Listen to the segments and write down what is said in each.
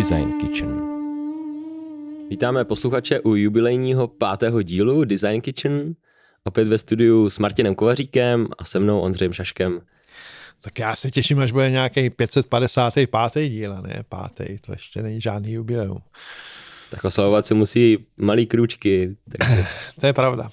Design Kitchen. Vítáme posluchače u jubilejního pátého dílu Design Kitchen, opět ve studiu s Martinem Kovaříkem a se mnou Ondřejem Šaškem. Tak já se těším, až bude nějaký 555. díl, a ne pátý, to ještě není žádný jubileum. Tak oslavovat se musí malý krůčky. Takže... to je pravda.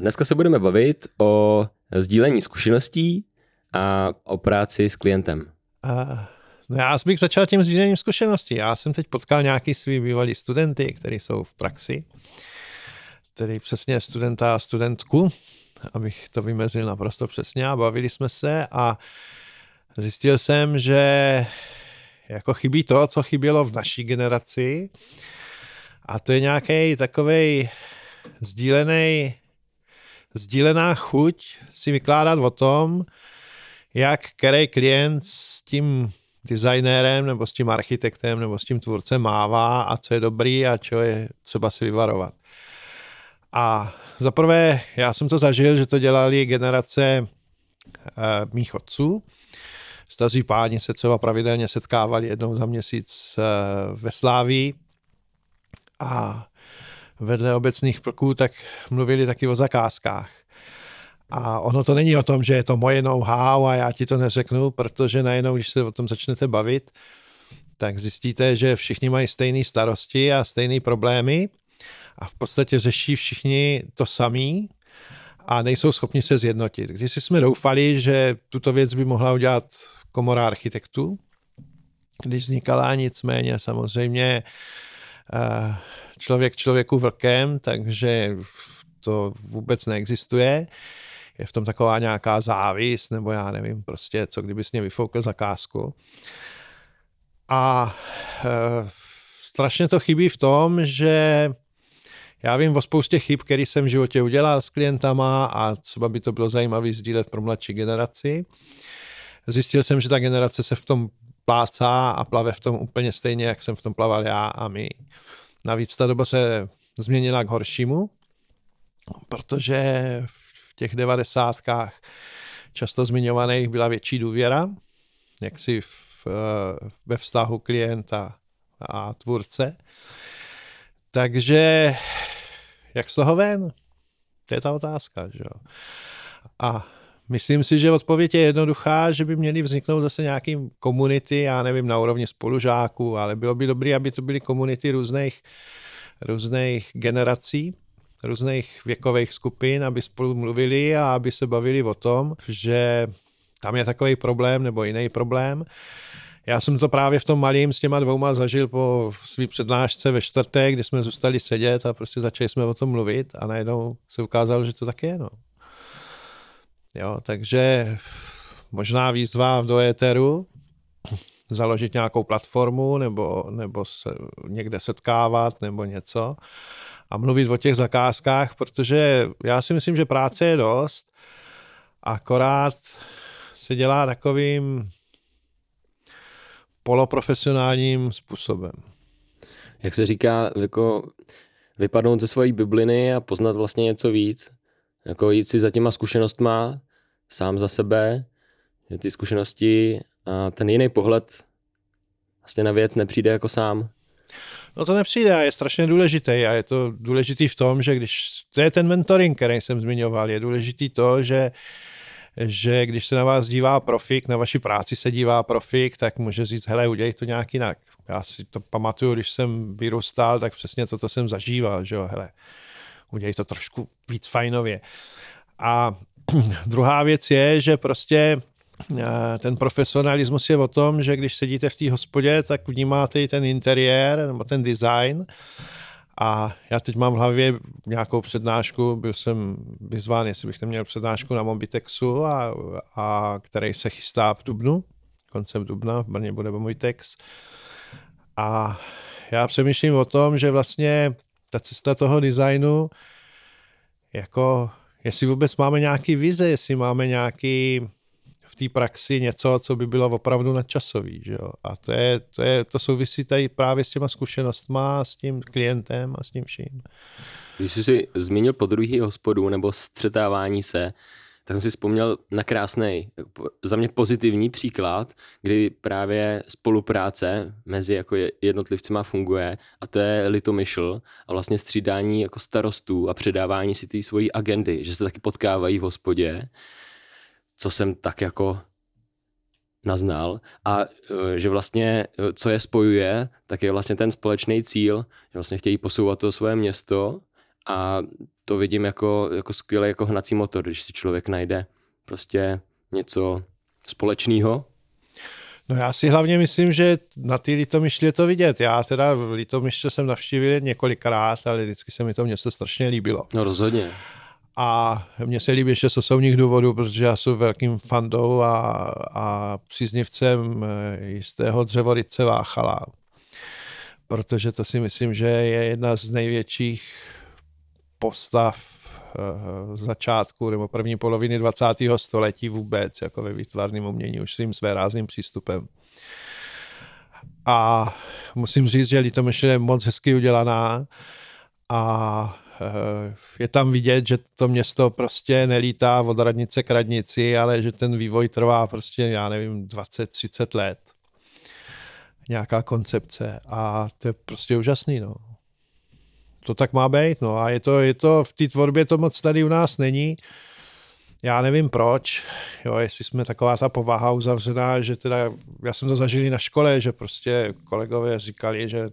Dneska se budeme bavit o sdílení zkušeností a o práci s klientem. Uh, no já bych začal tím sdílením zkušeností. Já jsem teď potkal nějaký svý bývalý studenty, kteří jsou v praxi, tedy přesně studenta a studentku, abych to vymezil naprosto přesně a bavili jsme se a zjistil jsem, že jako chybí to, co chybělo v naší generaci a to je nějaký takový sdílený, sdílená chuť si vykládat o tom, jak který klient s tím designérem nebo s tím architektem nebo s tím tvůrcem mává a co je dobrý a co je třeba si vyvarovat. A zaprvé já jsem to zažil, že to dělali generace uh, mých otců. Staří páni se třeba pravidelně setkávali jednou za měsíc uh, ve Slávii a vedle obecných plků tak mluvili taky o zakázkách. A ono to není o tom, že je to moje know-how a já ti to neřeknu, protože najednou, když se o tom začnete bavit, tak zjistíte, že všichni mají stejné starosti a stejné problémy a v podstatě řeší všichni to samý a nejsou schopni se zjednotit. Když jsme doufali, že tuto věc by mohla udělat komora architektů, když vznikala nicméně samozřejmě eh, člověk člověku vlkem, takže to vůbec neexistuje je v tom taková nějaká závist, nebo já nevím, prostě co kdyby s ně vyfoukl zakázku. A e, strašně to chybí v tom, že já vím o spoustě chyb, které jsem v životě udělal s klientama a třeba by to bylo zajímavé sdílet pro mladší generaci. Zjistil jsem, že ta generace se v tom plácá a plave v tom úplně stejně, jak jsem v tom plaval já a my. Navíc ta doba se změnila k horšímu, protože těch devadesátkách často zmiňovaných byla větší důvěra, jak si v, eh, ve vztahu klienta a tvůrce. Takže jak z toho ven? To je ta otázka. Že? A myslím si, že odpověď je jednoduchá, že by měly vzniknout zase nějaký komunity, já nevím, na úrovni spolužáků, ale bylo by dobré, aby to byly komunity různých, různých generací, různých věkových skupin, aby spolu mluvili a aby se bavili o tom, že tam je takový problém nebo jiný problém. Já jsem to právě v tom malým s těma dvouma zažil po svý přednášce ve čtvrtek, kdy jsme zůstali sedět a prostě začali jsme o tom mluvit a najednou se ukázalo, že to tak je. No. Jo, takže možná výzva do éteru, založit nějakou platformu nebo, nebo se někde setkávat nebo něco a mluvit o těch zakázkách, protože já si myslím, že práce je dost, akorát se dělá takovým poloprofesionálním způsobem. Jak se říká, jako vypadnout ze svojí bibliny a poznat vlastně něco víc. Jako jít si za těma zkušenostma, sám za sebe, že ty zkušenosti a ten jiný pohled vlastně na věc nepřijde jako sám. No to nepřijde a je strašně důležitý a je to důležitý v tom, že když, to je ten mentoring, který jsem zmiňoval, je důležitý to, že že když se na vás dívá profik, na vaši práci se dívá profik, tak může říct, hele, udělej to nějak jinak. Já si to pamatuju, když jsem vyrůstal, tak přesně toto jsem zažíval, že jo, hele, udělej to trošku víc fajnově. A druhá věc je, že prostě ten profesionalismus je o tom, že když sedíte v té hospodě, tak vnímáte i ten interiér nebo ten design. A já teď mám v hlavě nějakou přednášku, byl jsem vyzván, jestli bych neměl přednášku na Mobitexu, a, a který se chystá v Dubnu, koncem Dubna, v Brně bude můj text. A já přemýšlím o tom, že vlastně ta cesta toho designu, jako jestli vůbec máme nějaký vize, jestli máme nějaký v té praxi něco, co by bylo opravdu nadčasový. Že jo? A to, je, to, je, to souvisí tady právě s těma zkušenostma, s tím klientem a s tím vším. Když jsi si zmínil po druhý hospodu nebo střetávání se, tak jsem si vzpomněl na krásný, za mě pozitivní příklad, kdy právě spolupráce mezi jako jednotlivcima funguje a to je litomyšl a vlastně střídání jako starostů a předávání si té svojí agendy, že se taky potkávají v hospodě, co jsem tak jako naznal a e, že vlastně, e, co je spojuje, tak je vlastně ten společný cíl, že vlastně chtějí posouvat to svoje město a to vidím jako, jako skvělý jako hnací motor, když si člověk najde prostě něco společného. No já si hlavně myslím, že na ty Litomyšli je to vidět. Já teda Litomyšle jsem navštívil několikrát, ale vždycky se mi to město strašně líbilo. No rozhodně. A mně se líbí ještě z osobních důvodů, protože já jsem velkým fandou a, a příznivcem eh, jistého dřevorice Váchala. Protože to si myslím, že je jedna z největších postav uh, začátku nebo první poloviny 20. století vůbec, jako ve výtvarném umění, už svým rázným přístupem. A musím říct, že Litomyšl je moc hezky udělaná a je tam vidět, že to město prostě nelítá od radnice k radnici, ale že ten vývoj trvá prostě, já nevím, 20-30 let. Nějaká koncepce a to je prostě úžasný, no to tak má být, no a je to, je to v té tvorbě to moc tady u nás není. Já nevím proč, jo, jestli jsme taková ta povaha uzavřená, že teda, já jsem to zažil na škole, že prostě kolegové říkali, že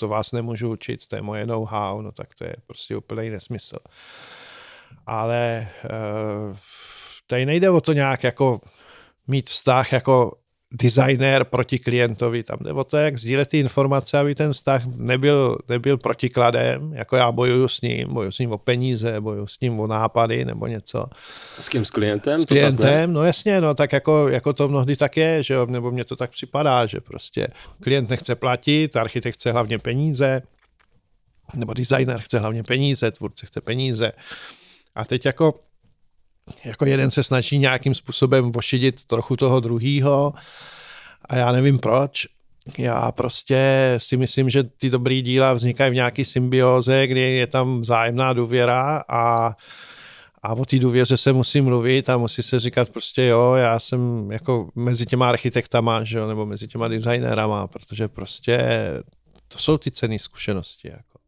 to, vás nemůžu učit, to je moje know-how, no tak to je prostě úplný nesmysl. Ale uh, tady nejde o to nějak jako mít vztah jako designér proti klientovi. Tam jde o to, jak sdílet ty informace, aby ten vztah nebyl, nebyl protikladem, jako já bojuju s ním, bojuju s ním o peníze, bojuju s ním o nápady nebo něco. S kým? S klientem? S klientem, no jasně, no tak jako, jako to mnohdy tak je, že jo, nebo mně to tak připadá, že prostě klient nechce platit, architekt chce hlavně peníze, nebo designer chce hlavně peníze, tvůrce chce peníze. A teď jako jako jeden se snaží nějakým způsobem vošidit trochu toho druhýho a já nevím proč. Já prostě si myslím, že ty dobrý díla vznikají v nějaký symbioze, kdy je tam vzájemná důvěra a a o té důvěře se musí mluvit a musí se říkat prostě jo, já jsem jako mezi těma architektama, že jo, nebo mezi těma designérama, protože prostě to jsou ty cené zkušenosti. Jako.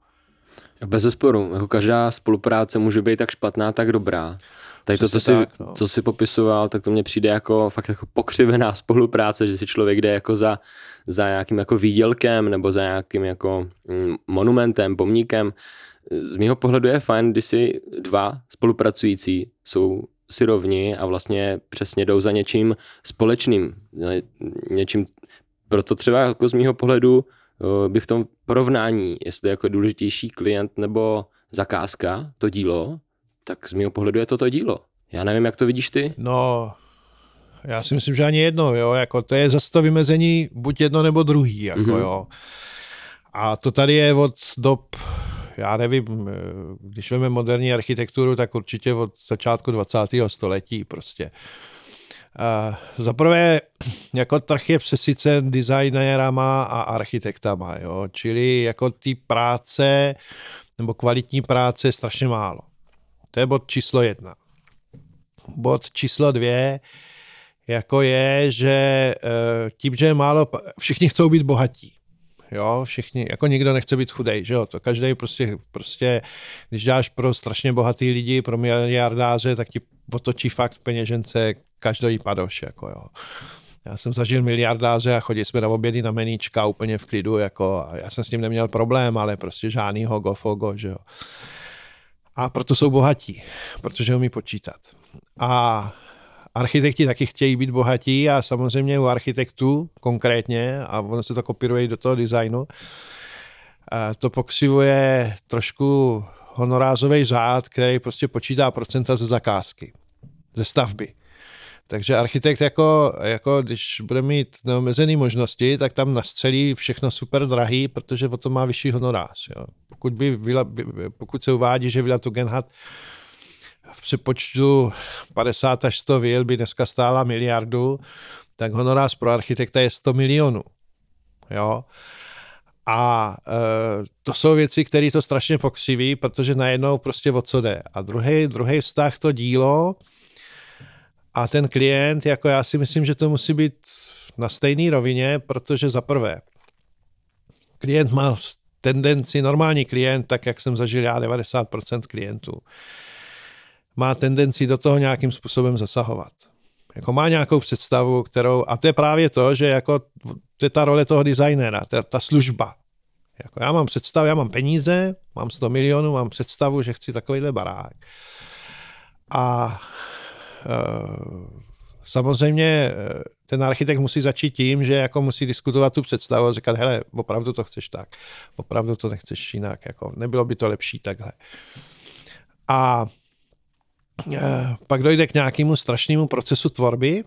Bez zesporu, jako každá spolupráce může být tak špatná, tak dobrá. Tady to, co jsi, tak, no. co jsi popisoval, tak to mně přijde jako fakt jako pokřivená spolupráce, že si člověk jde jako za, za nějakým jako výdělkem nebo za nějakým jako mm, monumentem, pomníkem. Z mého pohledu je fajn, když si dva spolupracující jsou si rovni a vlastně přesně jdou za něčím společným, něčím, proto třeba jako z mého pohledu by v tom porovnání, jestli jako důležitější klient nebo zakázka, to dílo, tak z mého pohledu je to to dílo. Já nevím, jak to vidíš ty? No, já si myslím, že ani jedno, jo, jako to je zase to vymezení buď jedno nebo druhý, jako mm-hmm. jo. A to tady je od dob, já nevím, když veme moderní architekturu, tak určitě od začátku 20. století prostě. Uh, Za prvé, jako trh je přesycen designérama a architektama, jo? čili jako ty práce nebo kvalitní práce je strašně málo. To je bod číslo jedna. Bod číslo dvě jako je, že eh, tím, že je málo, všichni chcou být bohatí. Jo, všichni, jako nikdo nechce být chudej, že jo, to každý prostě, prostě, když dáš pro strašně bohatý lidi, pro miliardáře, tak ti otočí fakt peněžence každý padoš, jako jo. Já jsem zažil miliardáře a chodili jsme na obědy na meníčka úplně v klidu, jako, já jsem s tím neměl problém, ale prostě žádnýho gofogo, že jo. A proto jsou bohatí, protože umí počítat. A architekti taky chtějí být bohatí a samozřejmě u architektů konkrétně, a ono se to kopíruje do toho designu, to pokřivuje trošku honorázový řád, který prostě počítá procenta ze zakázky, ze stavby. Takže architekt jako, jako když bude mít neomezené možnosti, tak tam nastřelí všechno super drahý, protože o to má vyšší honorář. Jo. Pokud, by, pokud se uvádí, že Vila Tugendhat v přepočtu 50 až 100 vil by dneska stála miliardu, tak honorář pro architekta je 100 milionů. Jo. A e, to jsou věci, které to strašně pokřiví, protože najednou prostě o co jde. A druhý, druhý vztah to dílo, a ten klient, jako já si myslím, že to musí být na stejné rovině, protože za prvé, klient má tendenci, normální klient, tak jak jsem zažil já 90% klientů, má tendenci do toho nějakým způsobem zasahovat. Jako má nějakou představu, kterou, a to je právě to, že jako to je ta role toho designera, ta, ta služba. Jako já mám představu, já mám peníze, mám 100 milionů, mám představu, že chci takovýhle barák. A samozřejmě e, ten architekt musí začít tím, že jako musí diskutovat tu představu a říkat, hele, opravdu to chceš tak, opravdu to nechceš jinak, jako nebylo by to lepší takhle. A e, pak dojde k nějakému strašnému procesu tvorby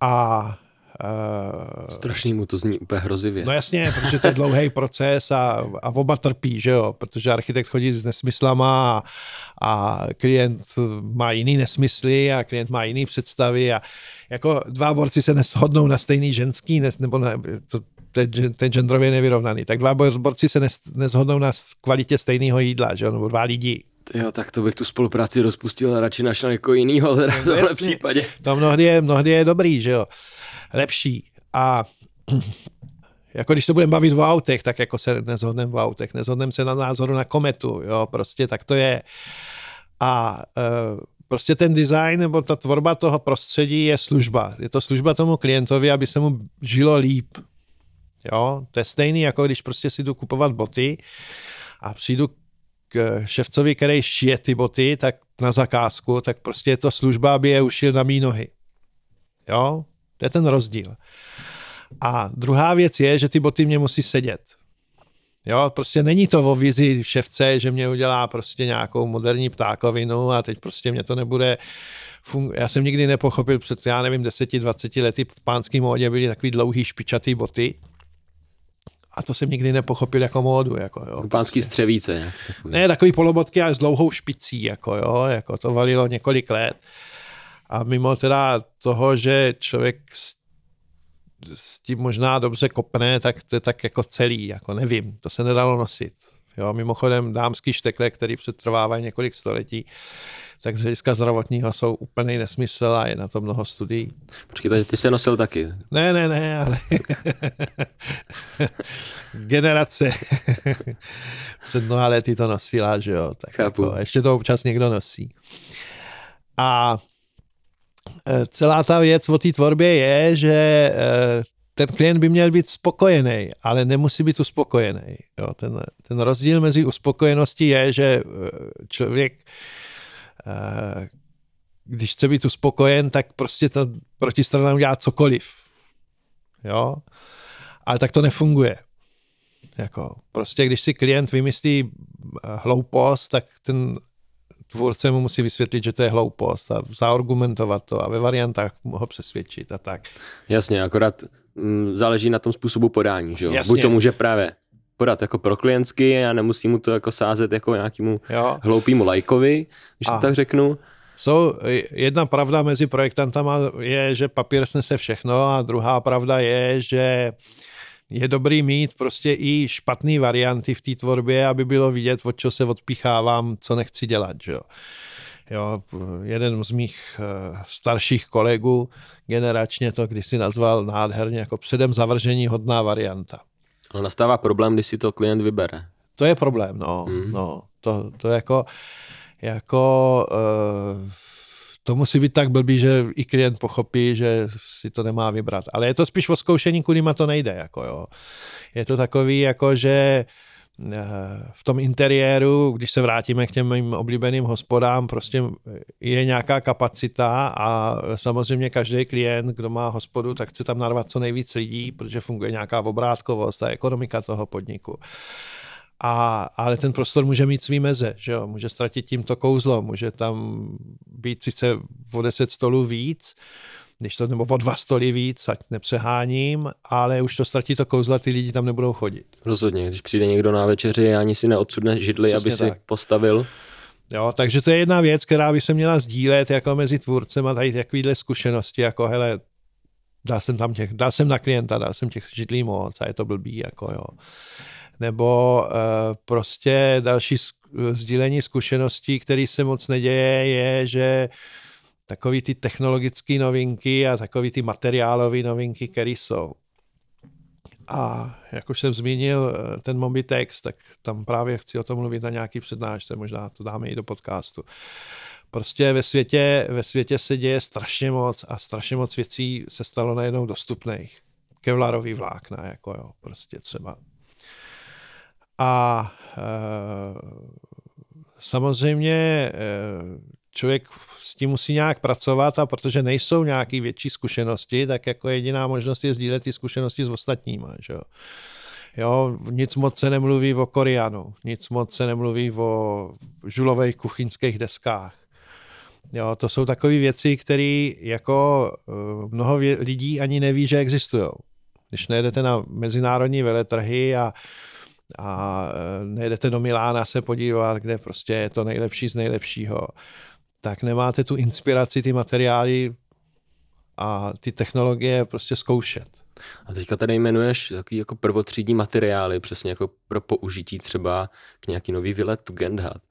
a Uh, Strašný mu to zní úplně hrozivě. No jasně, protože to je dlouhý proces a, a oba trpí, že jo, protože architekt chodí s nesmyslama a, a klient má jiný nesmysly a klient má jiný představy a jako dva borci se neshodnou na stejný ženský, nes, nebo na, to, ten, ten genderově nevyrovnaný, tak dva borci se nes, neshodnou na kvalitě stejného jídla, že jo, nebo dva lidi, Jo, tak to bych tu spolupráci rozpustil a radši našel jako jinýho teda v tomhle případě. To mnohdy je, mnohdy je dobrý, že jo lepší. A jako když se budeme bavit o autech, tak jako se nezhodneme v autech, nezhodneme se na názoru na kometu, jo, prostě tak to je. A e, prostě ten design nebo ta tvorba toho prostředí je služba. Je to služba tomu klientovi, aby se mu žilo líp. Jo, to je stejný, jako když prostě si jdu kupovat boty a přijdu k ševcovi, který šije ty boty, tak na zakázku, tak prostě je to služba, aby je ušil na mý nohy. Jo, to je ten rozdíl. A druhá věc je, že ty boty mě musí sedět. Jo, prostě není to o vizi ševce, že mě udělá prostě nějakou moderní ptákovinu a teď prostě mě to nebude fun- Já jsem nikdy nepochopil před, já nevím, 10-20 lety v pánském módě byly takový dlouhý špičatý boty. A to jsem nikdy nepochopil jako módu. Jako, jo, Pánský prostě. střevíce. Takový. Ne, takový polobotky, ale s dlouhou špicí. Jako, jo, jako to valilo několik let. A mimo teda toho, že člověk s, s tím možná dobře kopne, tak to je tak jako celý, jako nevím, to se nedalo nosit. Jo, mimochodem dámský štekle, který přetrvávají několik století, tak z hlediska zdravotního jsou úplný nesmysl a je na to mnoho studií. Počkej, ty se nosil taky. Ne, ne, ne, ale generace před mnoha lety to nosila, že jo. Tak Chápu. Jako, ještě to občas někdo nosí. A celá ta věc o té tvorbě je, že eh, ten klient by měl být spokojený, ale nemusí být uspokojený. Jo, ten, ten rozdíl mezi uspokojeností je, že eh, člověk, když chce být uspokojen, tak prostě ta protistrana udělá cokoliv. Jo? Ale tak to nefunguje. Jako, prostě když si klient vymyslí hloupost, tak ten tvůrce mu musí vysvětlit, že to je hloupost a zaargumentovat to a ve variantách ho přesvědčit a tak. Jasně, akorát mm, záleží na tom způsobu podání, že jo? Jasně. Buď to může právě podat jako pro klientsky a nemusí mu to jako sázet jako nějakému jo. hloupému lajkovi, když a. to tak řeknu. Jsou, jedna pravda mezi projektantama je, že papír snese všechno a druhá pravda je, že je dobrý mít prostě i špatné varianty v té tvorbě, aby bylo vidět, od čeho se odpíchávám, co nechci dělat. Že jo. Jo, jeden z mých uh, starších kolegů generačně to když si nazval nádherně jako předem zavržení hodná varianta. Ale nastává problém, když si to klient vybere. To je problém, no. Mm. no to, to jako, jako uh, to musí být tak blbý, že i klient pochopí, že si to nemá vybrat. Ale je to spíš o zkoušení, kudy to nejde. Jako jo. Je to takový, jako že eh, v tom interiéru, když se vrátíme k těm mým oblíbeným hospodám, prostě je nějaká kapacita a samozřejmě každý klient, kdo má hospodu, tak chce tam narvat co nejvíc lidí, protože funguje nějaká obrátkovost a ekonomika toho podniku. A, ale ten prostor může mít svý meze, že jo? může ztratit tímto kouzlo, může tam být sice o 10 stolů víc, když to, nebo o dva stoly víc, ať nepřeháním, ale už to ztratí to kouzlo ty lidi tam nebudou chodit. Rozhodně, když přijde někdo na večeři ani si neodsudne židli, Přesně aby si tak. postavil. Jo, takže to je jedna věc, která by se měla sdílet jako mezi tvůrcem a tady takovýhle zkušenosti, jako hele, dal jsem tam těch, dal jsem na klienta, dal jsem těch židlí moc a je to blbý, jako jo nebo uh, prostě další sdílení zkušeností, který se moc neděje, je, že takový ty technologické novinky a takový ty materiálové novinky, které jsou. A jak už jsem zmínil eh, ten Mobitex, tak tam právě chci o tom mluvit na nějaký přednášce, možná to dáme i do podcastu. Prostě ve světě, ve světě se děje strašně moc a strašně moc věcí se stalo najednou dostupných. Kevlarový vlákna, jako jo, prostě třeba. A e, samozřejmě e, člověk s tím musí nějak pracovat a protože nejsou nějaké větší zkušenosti, tak jako jediná možnost je sdílet ty zkušenosti s ostatníma. Že jo. Jo, nic moc se nemluví o Korianu, nic moc se nemluví o žulových kuchyňských deskách. Jo, to jsou takové věci, které jako eh, mnoho lidí ani neví, že existují. Když nejedete na mezinárodní veletrhy a, a eh, nejedete do Milána se podívat, kde prostě je to nejlepší z nejlepšího, tak nemáte tu inspiraci, ty materiály a ty technologie prostě zkoušet. A teďka tady jmenuješ takový jako prvotřídní materiály, přesně jako pro použití třeba k nějaký nový výlet tu Gendhat.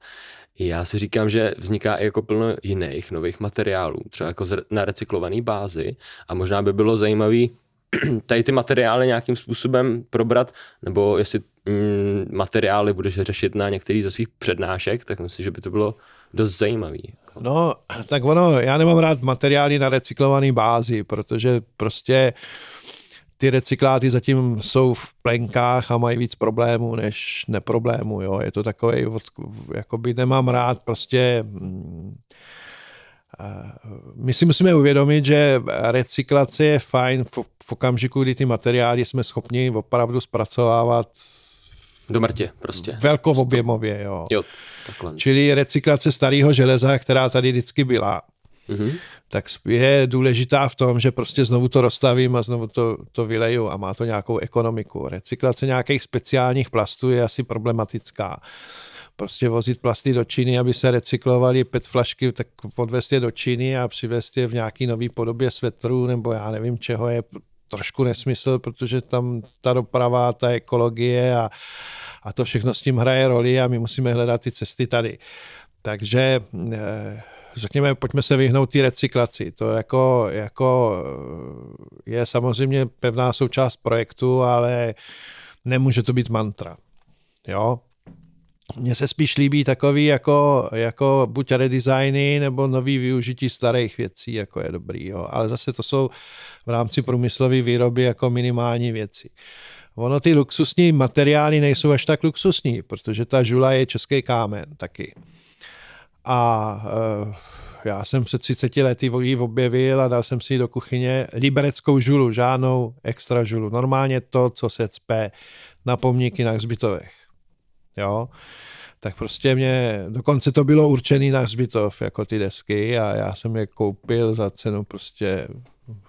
Já si říkám, že vzniká i jako plno jiných nových materiálů, třeba jako na recyklované bázi a možná by bylo zajímavé tady ty materiály nějakým způsobem probrat, nebo jestli mm, materiály budeš řešit na některý ze svých přednášek, tak myslím, že by to bylo dost zajímavý. No, tak ono, já nemám rád materiály na recyklované bázi, protože prostě ty recykláty zatím jsou v plenkách a mají víc problémů než neproblémů. Jo. Je to takový, jakoby nemám rád prostě mm, my si musíme uvědomit, že recyklace je fajn v, v okamžiku, kdy ty materiály jsme schopni opravdu zpracovávat do mrtě prostě. Velkoobjemově, jo. jo takhle. Čili recyklace starého železa, která tady vždycky byla, mm-hmm. tak je důležitá v tom, že prostě znovu to rozstavím a znovu to, to vyleju a má to nějakou ekonomiku. Recyklace nějakých speciálních plastů je asi problematická prostě vozit plasty do Číny, aby se recyklovaly PET flašky, tak odvést je do Číny a přivést je v nějaký nový podobě svetru nebo já nevím čeho je trošku nesmysl, protože tam ta doprava, ta ekologie a, a to všechno s tím hraje roli a my musíme hledat ty cesty tady. Takže eh, řekněme, pojďme se vyhnout té recyklaci. To jako, jako eh, je samozřejmě pevná součást projektu, ale nemůže to být mantra. Jo? Mně se spíš líbí takový jako, jako buď redesigny nebo nový využití starých věcí, jako je dobrý. Jo. Ale zase to jsou v rámci průmyslové výroby jako minimální věci. Ono ty luxusní materiály nejsou až tak luxusní, protože ta žula je český kámen taky. A uh, já jsem před 30 lety ji objevil a dal jsem si do kuchyně libereckou žulu, žádnou extra žulu. Normálně to, co se cpe na pomníky na hřbitovech. Jo? tak prostě mě, dokonce to bylo určený na hřbitov, jako ty desky a já jsem je koupil za cenu prostě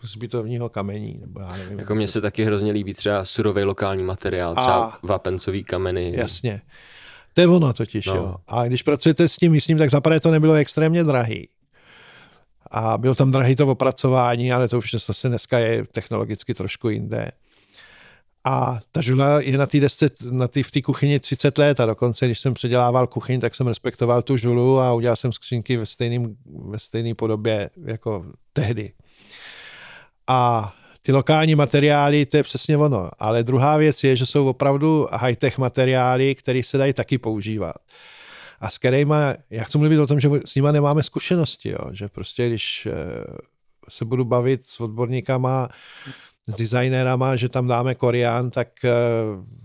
hřbitovního kamení, nebo já nevím. Jako mně se taky hrozně líbí třeba surový lokální materiál, třeba a, vápencový kameny. Jasně. To je ono totiž, no. jo. A když pracujete s tím místním, tak zaprvé to nebylo extrémně drahý. A bylo tam drahý to opracování, ale to už zase dneska je technologicky trošku jinde. A ta žula je na té desce, na tý, v té kuchyni 30 let a dokonce, když jsem předělával kuchyň, tak jsem respektoval tu žulu a udělal jsem skřínky ve stejné ve stejný podobě jako tehdy. A ty lokální materiály, to je přesně ono. Ale druhá věc je, že jsou opravdu high-tech materiály, které se dají taky používat. A s kterými, já chci mluvit o tom, že s nimi nemáme zkušenosti, jo? že prostě když eh, se budu bavit s odborníkama, s designérama, že tam dáme korián, tak eh,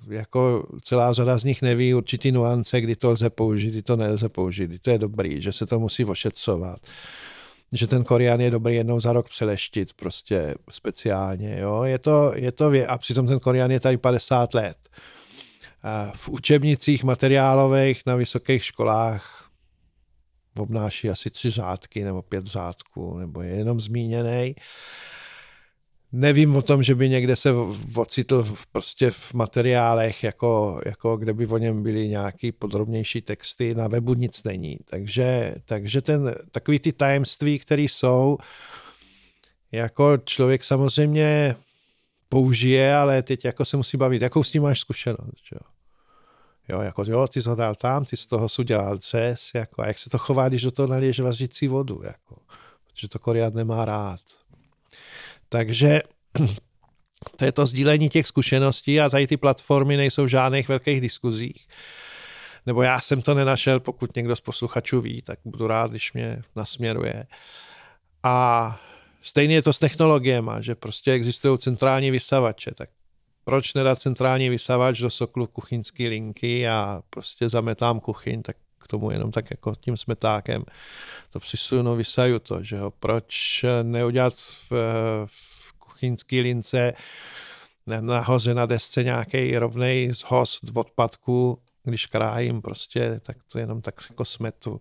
jako celá řada z nich neví určitý nuance, kdy to lze použít, kdy to nelze použít, kdy to je dobrý, že se to musí ošetřovat že ten korián je dobrý jednou za rok přeleštit prostě speciálně. Jo? Je to, je to a přitom ten korián je tady 50 let. V učebnicích materiálových na vysokých školách obnáší asi tři řádky nebo pět řádků, nebo je jenom zmíněný. Nevím o tom, že by někde se ocitl v, prostě v materiálech, jako, jako kde by o něm byly nějaký podrobnější texty, na webu nic není. Takže, takže ten, takový ty tajemství, které jsou, jako člověk samozřejmě použije, ale teď jako se musí bavit, jakou s tím máš zkušenost. Jo? Jo, jako jo, ty jsi ho dal tam, ty z toho jsi udělal dřes, jako, a jak se to chová, když do toho naliješ vařící vodu, jako že to Koriat nemá rád. Takže to je to sdílení těch zkušeností a tady ty platformy nejsou v žádných velkých diskuzích. Nebo já jsem to nenašel, pokud někdo z posluchačů ví, tak budu rád, když mě nasměruje. A stejně je to s technologiemi, že prostě existují centrální vysavače, tak proč nedat centrální vysavač do soklu kuchyňské linky a prostě zametám kuchyň, tak k tomu jenom tak jako tím smetákem to přisunu, vysaju to, že jo. Proč neudělat v, v kuchyňské lince nahoře na desce nějaký rovnej zhoz odpadku, když krájím prostě, tak to jenom tak jako smetu.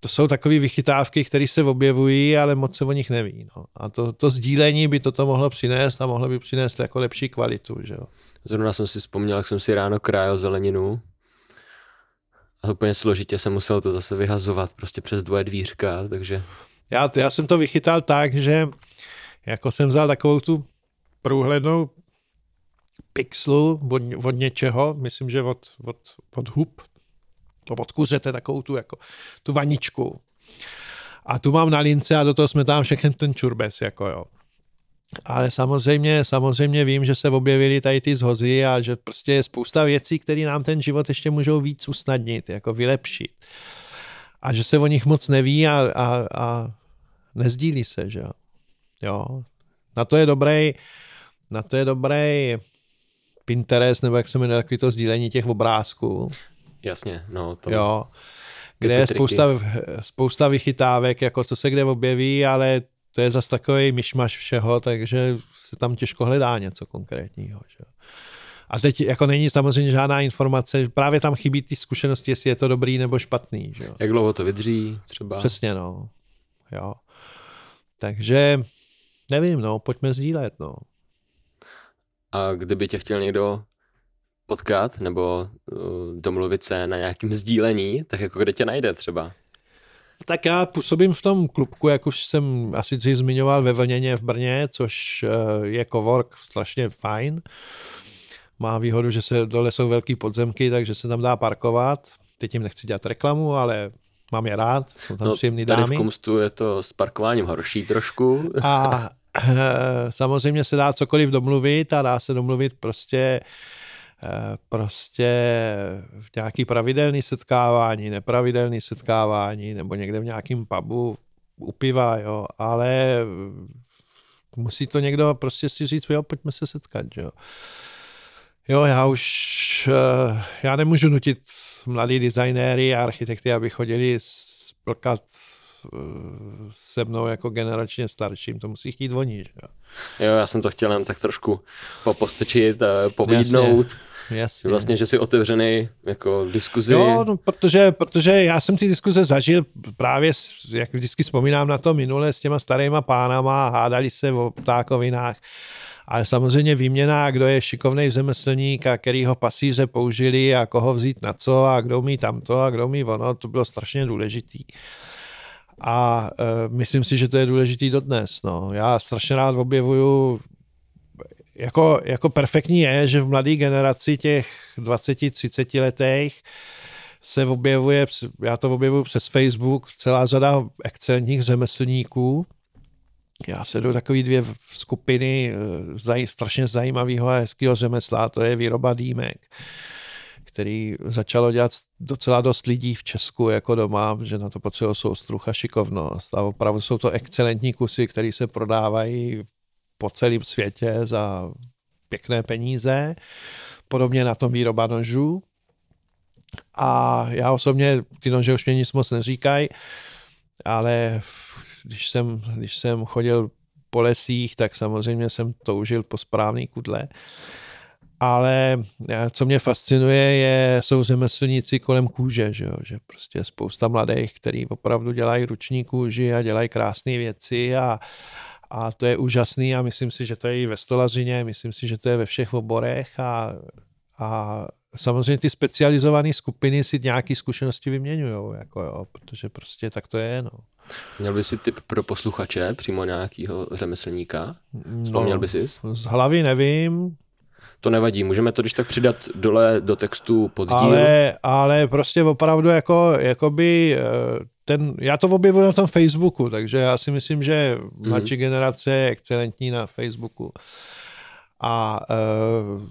To jsou takové vychytávky, které se objevují, ale moc se o nich neví. No. A to, to sdílení by toto mohlo přinést a mohlo by přinést jako lepší kvalitu. Že jo. Zrovna jsem si vzpomněl, jak jsem si ráno krájel zeleninu a úplně složitě jsem musel to zase vyhazovat prostě přes dvoje dvířka, takže... Já, já jsem to vychytal tak, že jako jsem vzal takovou tu průhlednou pixelu od, od něčeho, myslím, že od, od, od hub, od kuřete takovou tu, jako, tu vaničku. A tu mám na lince a do toho jsme tam všechny ten čurbes, jako jo. Ale samozřejmě, samozřejmě vím, že se objevily tady ty zhozy a že prostě je spousta věcí, které nám ten život ještě můžou víc usnadnit, jako vylepšit. A že se o nich moc neví a, a, a nezdílí se, že jo. jo. Na to je dobrý, na to je dobrý Pinterest, nebo jak se jmenuje, takový to sdílení těch obrázků. Jasně, no. To... Jo, kde je spousta, spousta vychytávek, jako co se kde objeví, ale to je zase takový myšmaš všeho, takže se tam těžko hledá něco konkrétního. Že? A teď jako není samozřejmě žádná informace, právě tam chybí ty zkušenosti, jestli je to dobrý nebo špatný. Že? Jak dlouho to vydrží třeba? Přesně, no. Jo. Takže nevím, no, pojďme sdílet, no. A kdyby tě chtěl někdo potkat nebo uh, domluvit se na nějakém sdílení, tak jako kde tě najde třeba? Tak já působím v tom klubku, jak už jsem asi dřív zmiňoval ve Vlněně v Brně, což uh, je cowork strašně fajn. Má výhodu, že se dole jsou velké podzemky, takže se tam dá parkovat. Teď jim nechci dělat reklamu, ale mám je rád, jsou tam no, příjemný dámy. Tady v Komstu je to s parkováním horší trošku. A samozřejmě se dá cokoliv domluvit a dá se domluvit prostě eh, prostě v nějaký pravidelný setkávání, nepravidelný setkávání nebo někde v nějakém pubu u piva, jo, ale musí to někdo prostě si říct, jo, pojďme se setkat, jo. Jo, já už, eh, já nemůžu nutit mladý designéry a architekty, aby chodili splkat se mnou jako generačně starším, to musí chtít oni. Že? Jo, já jsem to chtěl jen tak trošku popostrčit, povídnout. Jasně, jasně. Vlastně, že jsi otevřený jako diskuzi. Jo, no, protože, protože já jsem ty diskuze zažil právě, jak vždycky vzpomínám na to minule s těma starýma pánama, hádali se o ptákovinách. Ale samozřejmě výměna, kdo je šikovný zemeslník a který ho pasíře použili a koho vzít na co a kdo umí tamto a kdo umí ono, to bylo strašně důležitý. A uh, myslím si, že to je důležitý dodnes. No. Já strašně rád objevuju, jako, jako perfektní je, že v mladé generaci těch 20-30 letech se objevuje, já to objevuju přes Facebook, celá řada excelentních řemeslníků. Já se do takové dvě skupiny eh, zaj, strašně zajímavého a hezkého řemesla, to je výroba dýmek který začalo dělat docela dost lidí v Česku jako doma, že na to potřebuje soustruh a šikovnost. A opravdu jsou to excelentní kusy, které se prodávají po celém světě za pěkné peníze. Podobně na tom výroba nožů. A já osobně, ty nože už mě nic moc neříkají, ale když jsem, když jsem chodil po lesích, tak samozřejmě jsem toužil po správný kudle ale eh, co mě fascinuje, je, jsou řemeslníci kolem kůže, že, jo? že prostě spousta mladých, který opravdu dělají ruční kůži a dělají krásné věci a, a to je úžasný a myslím si, že to je i ve stolařině, myslím si, že to je ve všech oborech a, a samozřejmě ty specializované skupiny si nějaké zkušenosti vyměňují, jako jo, protože prostě tak to je, no. Měl by si tip pro posluchače, přímo nějakého řemeslníka? Vzpomněl no, by si? Z hlavy nevím, To nevadí, můžeme to když tak přidat dole do textu pod díl. Ale, ale prostě opravdu jako, jakoby eh, ten, já to objevuji na tom Facebooku, takže já si myslím, že mladší mm-hmm. generace je excelentní na Facebooku. A uh,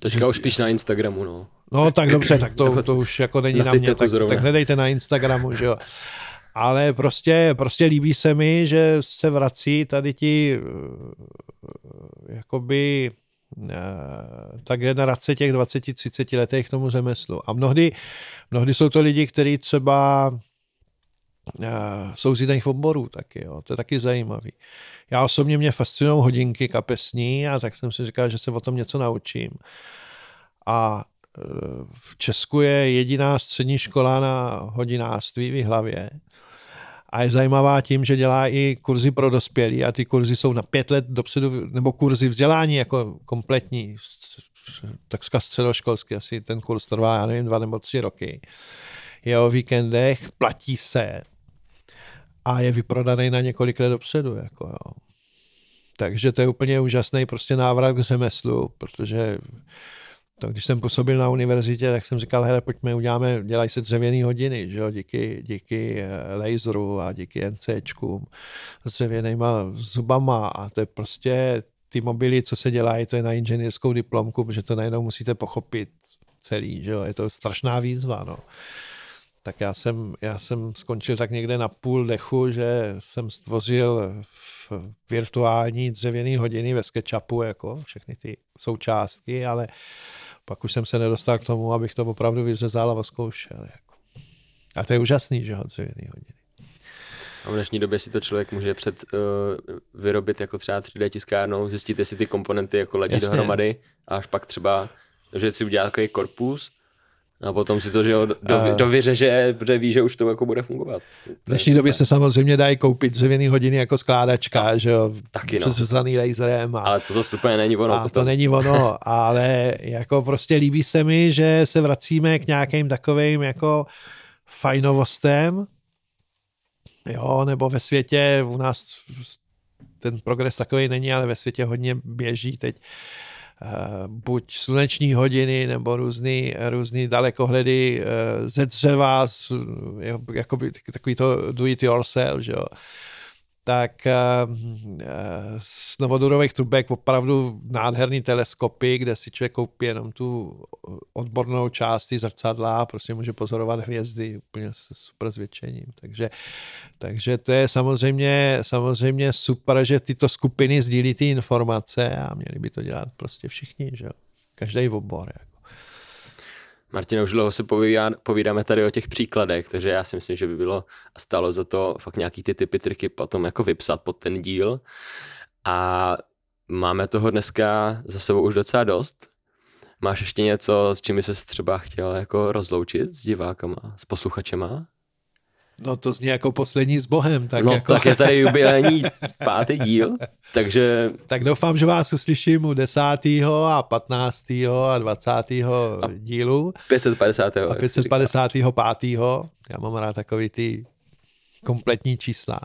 Teďka už spíš na Instagramu, no. No tak dobře, tak to, to už jako není na, na mě, tak, tak hledejte na Instagramu, že jo. Ale prostě, prostě líbí se mi, že se vrací tady ti eh, jakoby eh, ta generace těch 20-30 letech k tomu řemeslu. A mnohdy, mnohdy jsou to lidi, kteří třeba eh, jsou z jiných oborů taky, jo. to je taky zajímavý. Já osobně mě fascinují hodinky kapesní a tak jsem si říkal, že se o tom něco naučím. A v Česku je jediná střední škola na hodinářství v hlavě a je zajímavá tím, že dělá i kurzy pro dospělí a ty kurzy jsou na pět let dopředu, nebo kurzy vzdělání jako kompletní, takřka středoškolský, asi ten kurz trvá, já nevím, dva nebo tři roky. Je o víkendech, platí se a je vyprodaný na několik let dopředu. Jako jo. Takže to je úplně úžasný prostě návrat k řemeslu, protože to, když jsem působil na univerzitě, tak jsem říkal, hele, pojďme, uděláme, dělají se dřevěné hodiny, že jo, díky, díky eh, laseru a díky NCčkům s dřevěnýma zubama a to je prostě ty mobily, co se dělají, to je na inženýrskou diplomku, protože to najednou musíte pochopit celý, že jo, je to strašná výzva, no. Tak já jsem, já jsem skončil tak někde na půl dechu, že jsem stvořil virtuální dřevěné hodiny ve SketchUpu, jako všechny ty součástky, ale pak už jsem se nedostal k tomu, abych to opravdu vyřezal a zkoušel. Jako. A to je úžasný, že ho, dřevěný hodiny. A v dnešní době si to člověk může před uh, vyrobit jako třeba 3D tiskárnou, zjistit, jestli ty komponenty jako ledí Jasně. dohromady a až pak třeba, že si udělá takový korpus a potom si to, že jo, do, uh, dovyřeže, protože ví, že už to jako bude fungovat. V dnešní době se samozřejmě dají koupit dřevěný hodiny jako skládačka, no, že jo, taky no. přesaný laserem. A, ale to zase úplně není ono. A to není ono, ale jako prostě líbí se mi, že se vracíme k nějakým takovým jako fajnovostem, jo, nebo ve světě u nás ten progres takový není, ale ve světě hodně běží teď Eh, buď sluneční hodiny nebo různý, různý dalekohledy eh, ze dřeva, jakoby takový to do it yourself, že jo tak eh, z novodurových trubek opravdu nádherný teleskopy, kde si člověk koupí jenom tu odbornou část ty zrcadla a prostě může pozorovat hvězdy úplně s super zvětšením. Takže, takže to je samozřejmě, samozřejmě super, že tyto skupiny sdílí ty informace a měli by to dělat prostě všichni, že? Každý obor. Jako. Martina, už dlouho se povídá, povídáme tady o těch příkladech, takže já si myslím, že by bylo a stalo za to fakt nějaký ty typy triky potom jako vypsat pod ten díl. A máme toho dneska za sebou už docela dost. Máš ještě něco, s čím se třeba chtěl jako rozloučit s divákama, s posluchačema? No to zní jako poslední s Bohem. Tak, no jako... tak je tady jubilejní pátý díl, takže... Tak doufám, že vás uslyším u desátého a patnáctého a dvacátého dílu. 550. A 555. Já mám rád takový ty kompletní čísla.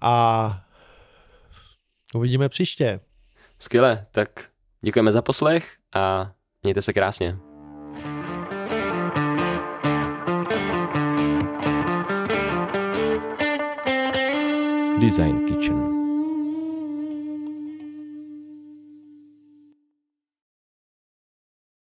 A uvidíme příště. Skvěle, tak děkujeme za poslech a mějte se krásně. Design Kitchen.